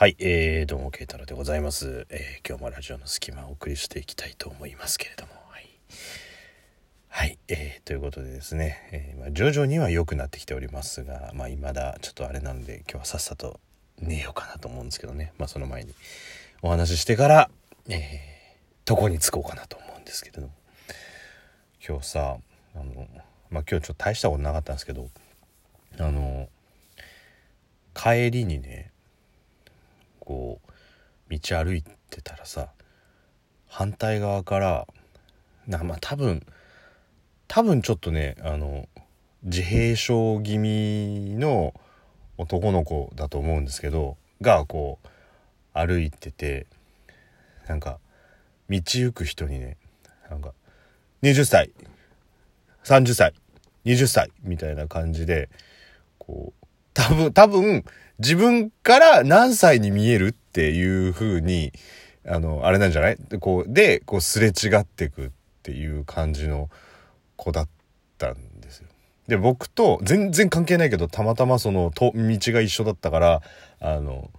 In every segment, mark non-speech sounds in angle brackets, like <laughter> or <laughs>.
はい、えー、どうも、慶太郎でございます。えー、今日もラジオの隙間をお送りしていきたいと思いますけれども、はい。はい、えー、ということでですね、えー、まあ、徐々には良くなってきておりますが、まあ、未だちょっとあれなので、今日はさっさと寝ようかなと思うんですけどね、まあ、その前にお話ししてから、えー、床に着こうかなと思うんですけれども、今日さ、あの、まあ、今日ちょっと大したことなかったんですけど、あの、帰りにね、こう道歩いてたらさ反対側からなまあ多分多分ちょっとねあの自閉症気味の男の子だと思うんですけどがこう歩いててなんか道行く人にねなんか20歳30歳20歳みたいな感じでこう多分多分自分から何歳に見えるっていう風に、あの、あれなんじゃない？で、こう、で、こう、すれ違ってくっていう感じの子だったんですよ。で、僕と、全然関係ないけど、たまたまその、と、道が一緒だったから、あの、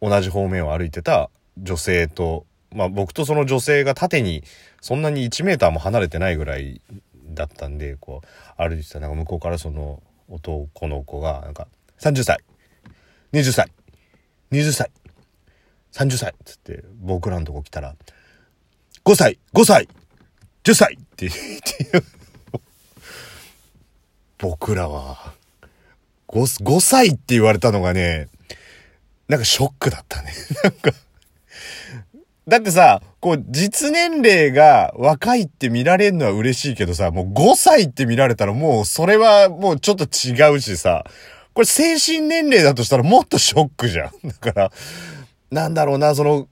同じ方面を歩いてた女性と、まあ僕とその女性が縦に、そんなに1メーターも離れてないぐらいだったんで、こう、歩いてた、なんか向こうからその男の子が、なんか、30歳、20歳、20歳、30歳。つって僕らのとこ来たら、5歳、5歳、10歳。って言って、僕らは5、5歳って言われたのがね、なんかショックだったね。<laughs> なんか。だってさ、こう、実年齢が若いって見られるのは嬉しいけどさ、もう5歳って見られたらもうそれはもうちょっと違うしさ、これ精神年齢だとしたらもっとショックじゃん。<laughs> だから、なんだろうな、その、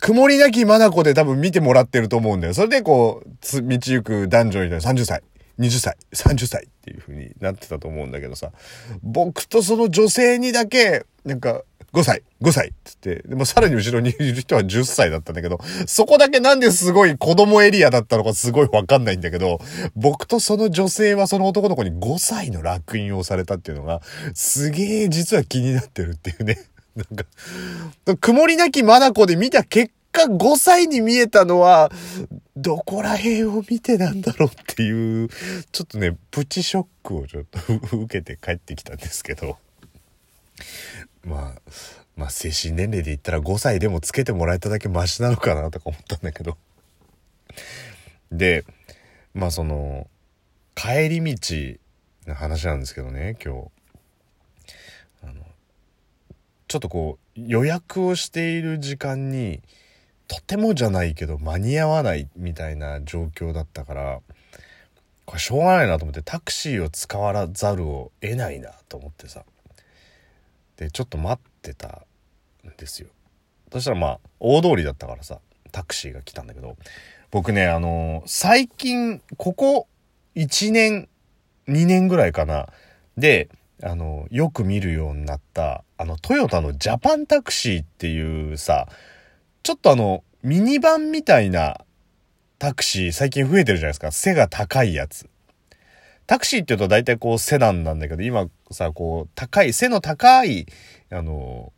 曇りなき眼で多分見てもらってると思うんだよ。それでこう、つ道行く男女に30歳、20歳、30歳っていう風になってたと思うんだけどさ、僕とその女性にだけ、なんか、5歳、5歳っつって、でもさらに後ろにいる人は10歳だったんだけど、そこだけなんですごい子供エリアだったのかすごいわかんないんだけど、僕とその女性はその男の子に5歳の烙印をされたっていうのが、すげえ実は気になってるっていうね。<laughs> なんか、曇りなき眼で見た結果5歳に見えたのは、どこら辺を見てなんだろうっていう、ちょっとね、プチショックをちょっと <laughs> 受けて帰ってきたんですけど。まあ、まあ精神年齢で言ったら5歳でもつけてもらえただけマシなのかなとか思ったんだけど。で、まあその、帰り道の話なんですけどね、今日。あの、ちょっとこう、予約をしている時間に、とてもじゃないけど間に合わないみたいな状況だったから、これしょうがないなと思ってタクシーを使わざるを得ないなと思ってさ。でちょっと待ってたんですよ。そしたらまあ大通りだったからさタクシーが来たんだけど僕ねあのー、最近ここ1年2年ぐらいかなであのよく見るようになったあのトヨタのジャパンタクシーっていうさちょっとあのミニバンみたいなタクシー最近増えてるじゃないですか。背が高いやつ。タクシーって言うと大体こうセダンなんだけど、今さ、こう、高い、背の高い、あの、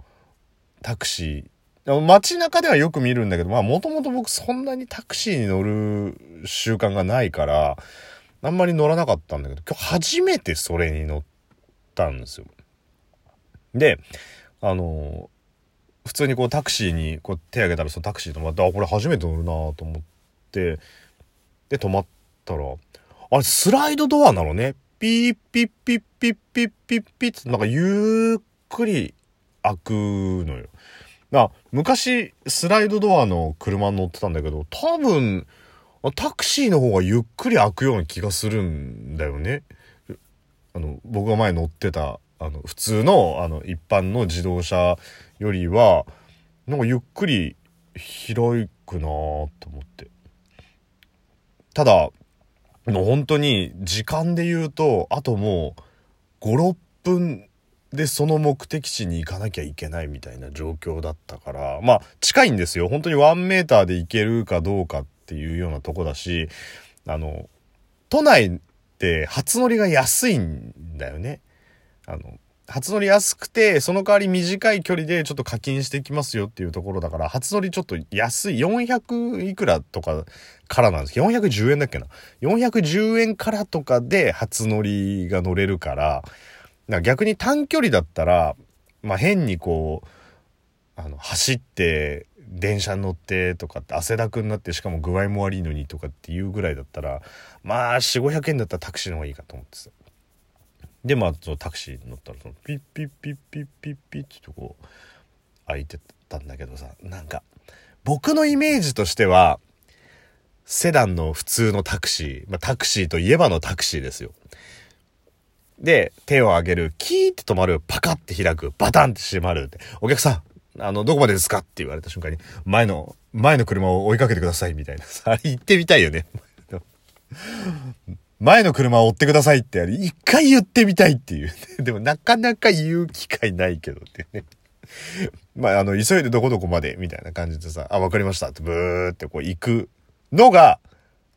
タクシー。街中ではよく見るんだけど、まあもともと僕そんなにタクシーに乗る習慣がないから、あんまり乗らなかったんだけど、今日初めてそれに乗ったんですよ。で、あの、普通にこうタクシーにこう手挙げたらそのタクシー止まって、あ、これ初めて乗るなと思って、で、止まったら、あれ、スライドドアなのね。ピーピッピッピッピッピッピッってなんかゆっくり開くのよ。だ昔スライドドアの車に乗ってたんだけど、多分タクシーの方がゆっくり開くような気がするんだよね。あの、僕が前乗ってた、あの、普通の、あの、一般の自動車よりは、なんかゆっくり開くなぁと思って。ただ、もう本当に時間で言うと、あともう5、6分でその目的地に行かなきゃいけないみたいな状況だったから、まあ近いんですよ。本当に1メーターで行けるかどうかっていうようなとこだし、あの、都内って初乗りが安いんだよね。あの、初乗り安くて、その代わり短い距離でちょっと課金していきますよっていうところだから、初乗りちょっと安い、400いくらとかからなんです。けど、410円だっけな。410円からとかで初乗りが乗れるから、か逆に短距離だったら、まあ変にこう、あの、走って、電車に乗ってとかって汗だくになってしかも具合も悪いのにとかっていうぐらいだったらまあ4500円だったらタクシーの方がいいかと思ってさ。でまあそのタクシーに乗ったらそのピッピッピッピッピッピッってとこう開いてたんだけどさなんか僕のイメージとしてはセダンの普通のタクシー、まあ、タクシーといえばのタクシーですよ。で、手を上げる、キーって止まる、パカって開く、バタンって閉まるって、お客さん、あの、どこまでですかって言われた瞬間に、前の、前の車を追いかけてください、みたいな。あ <laughs> れ言ってみたいよね。前の車を追ってくださいってあれ、一回言ってみたいっていう、<laughs> でもなかなか言う機会ないけどってね。<laughs> まあ、あの、急いでどこどこまで、みたいな感じでさ、あ、わかりましたってブーってこう行くのが、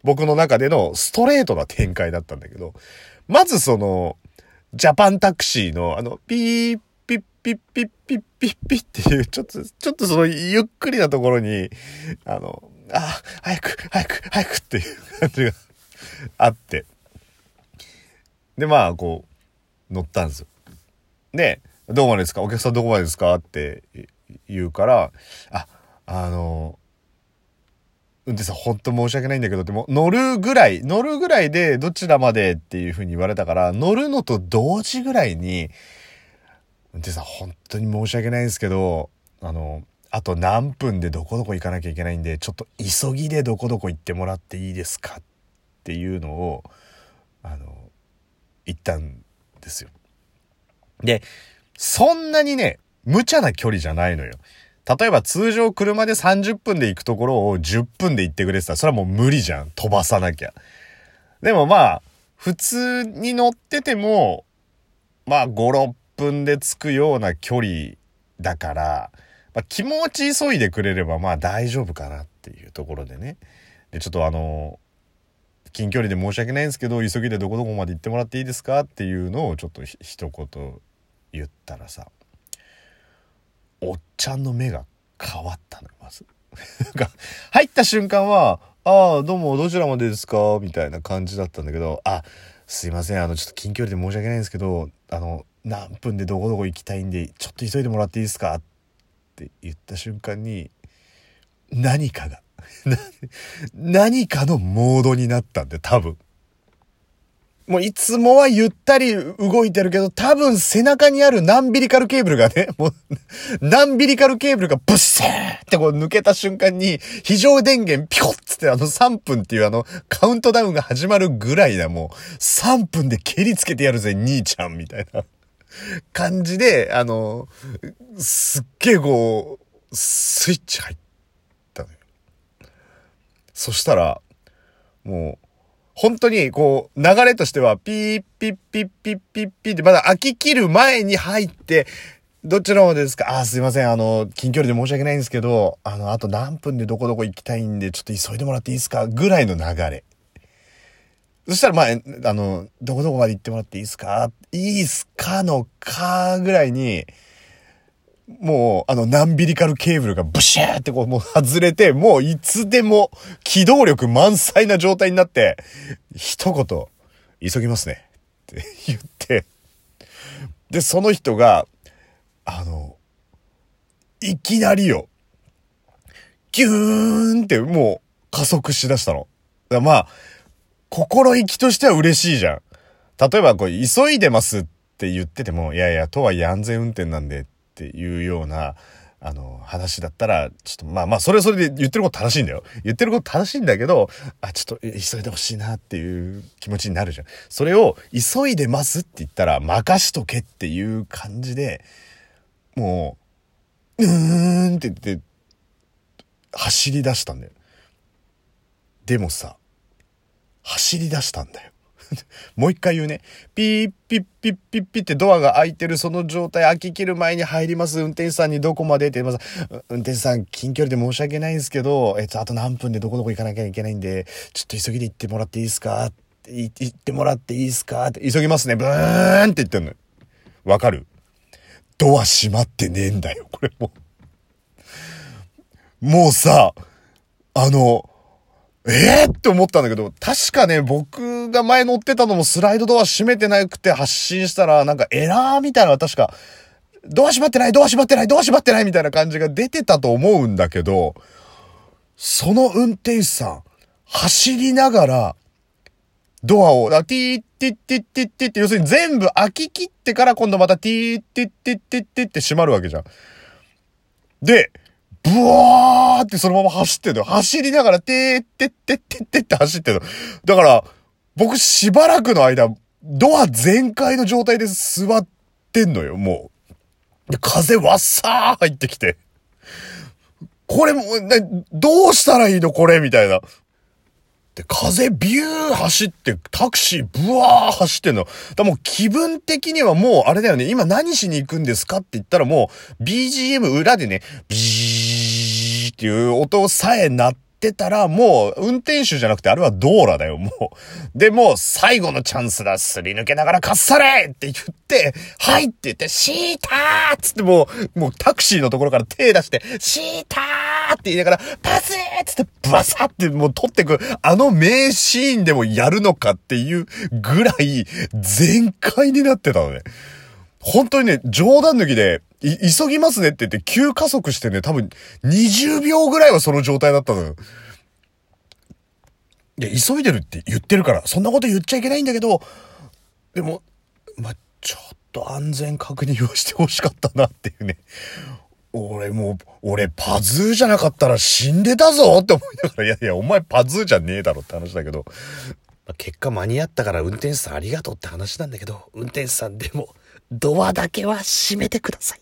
僕の中でのストレートな展開だったんだけど、まずその、ジャパンタクシーの、あの、ピー、ピッピッピッピッピッピッっていう、ちょっと、ちょっとそのゆっくりなところに、あの、あ、早く、早く、早くっていう感じが <laughs> あって。で、まあ、こう、乗ったんですよ。で、どこまでですか？お客さんどこまでですか？って言うから、あ、あの、運転手さん本当申し訳ないんだけどって、も乗るぐらい、乗るぐらいでどちらまでっていう風に言われたから、乗るのと同時ぐらいに、運転手さん本当に申し訳ないんですけど、あの、あと何分でどこどこ行かなきゃいけないんで、ちょっと急ぎでどこどこ行ってもらっていいですか？っていうのを、あの、言ったんですよ。で、そんなにね、無茶な距離じゃないのよ。例えば通常車で30分で行くところを10分で行ってくれてたら、それはもう無理じゃん。飛ばさなきゃ。でもまあ、普通に乗ってても、まあ5、6分で着くような距離だから、まあ、気持ち急いでくれればまあ大丈夫かなっていうところでね。で、ちょっとあの、近距離で申し訳ないんですけど、急ぎでどこどこまで行ってもらっていいですかっていうのをちょっと一言言ったらさ、おっちゃんの目が変わったの、まず。入った瞬間は、ああ、どうも、どちらまでですか？みたいな感じだったんだけど、あ、すいません、あの、ちょっと近距離で申し訳ないんですけど、あの、何分でどこどこ行きたいんで、ちょっと急いでもらっていいですか？って言った瞬間に、何かが、<laughs> 何かのモードになったんで、多分。もういつもはゆったり動いてるけど、多分背中にあるナンビリカルケーブルがね、<laughs> もう、ナンビリカルケーブルがブッセーってこう抜けた瞬間に、非常電源ピコッつってあの3分っていうあのカウントダウンが始まるぐらいだ、もう3分で蹴りつけてやるぜ、兄ちゃんみたいな感じで、あの、すっげえこう、スイッチ入った。そしたら、もう、本当に、こう、流れとしては、ピーピッピッピッピッピッって、まだ飽き切る前に入って、どっちの方ですか？あ、すいません。あの、近距離で申し訳ないんですけど、あの、あと何分でどこどこ行きたいんで、ちょっと急いでもらっていいですか？ぐらいの流れ。そしたら、まあ、あの、どこどこまで行ってもらっていいですか？いいっすか？のかぐらいに、もう、あの、ナンビリカルケーブルがブシューってこう、もう外れて、もういつでも機動力満載な状態になって、一言、急ぎますね。<laughs> って言って、で、その人が、あの、いきなりよ、ギューンってもう加速しだしたの。まあ、心意気としては嬉しいじゃん。例えば、こう、急いでますって言ってても、いやいや、とはいえ安全運転なんでていうような、あの、話だったら、ちょっと、まあまあ、それはそれで言ってること正しいんだよ。言ってること正しいんだけど、あ、ちょっと急いでほしいなっていう気持ちになるじゃん。それを、急いでますって言ったら、任しとけっていう感じで、もう、うーんって言って、走り出したんだよ。でもさ、走り出したんだよ。もう一回言うね。ピーピッピッピッピッってドアが開いてるその状態、開ききる前に入ります。運転手さんにどこまでって言います。運転手さん、近距離で申し訳ないんですけど、えっと、あと何分でどこどこ行かなきゃいけないんで、ちょっと急ぎで行ってもらっていいですか？って言ってもらっていいですか？って、急ぎますね。ブーンって言ってんの。わかる？ドア閉まってねえんだよ、これもう。もうさ、あの、えー、って思ったんだけど、確かね、僕が前乗ってたのもスライドドア閉めてなくて発信したら、なんかエラーみたいなのが確か、ドア閉まってないドア閉まってないドア閉まってないみたいな感じが出てたと思うんだけど、その運転手さん、走りながら、ドアを、ティーティッティッティッティって、要するに全部開き切ってから今度またティーティッティッティッティって閉まるわけじゃん。で、ブワーってそのまま走ってるの。走りながら、てーってってってってって走ってるの。だから、僕しばらくの間、ドア全開の状態で座ってんのよ、もう。風わっさー入ってきて。これも、ねどうしたらいいのこれみたいな。で、風ビュー走って、タクシーブワー走ってんの。だもう気分的にはもうあれだよね、今何しに行くんですかって言ったらもう BGM 裏でね、ビーっていう音さえ鳴ってってたら、もう、運転手じゃなくて、あれはドーラだよ、もう。で、もう、最後のチャンスだ、すり抜けながらかっされって言って、はいって言って、シーターっつってもう、もうタクシーのところから手出して、シーターって言いながら、パスーっつって、バサってもう取ってく、あの名シーンでもやるのかっていうぐらい、全開になってたのね。本当にね、冗談抜きで、急ぎますねって言って急加速してね、多分20秒ぐらいはその状態だったのよ。いや、急いでるって言ってるから、そんなこと言っちゃいけないんだけど、でも、まちょっと安全確認をしてほしかったなっていうね。俺もう、俺パズーじゃなかったら死んでたぞって思いながら、いやいや、お前パズーじゃねえだろって話だけど、結果間に合ったから運転手さんありがとうって話なんだけど、運転手さんでも、ドアだけは閉めてください。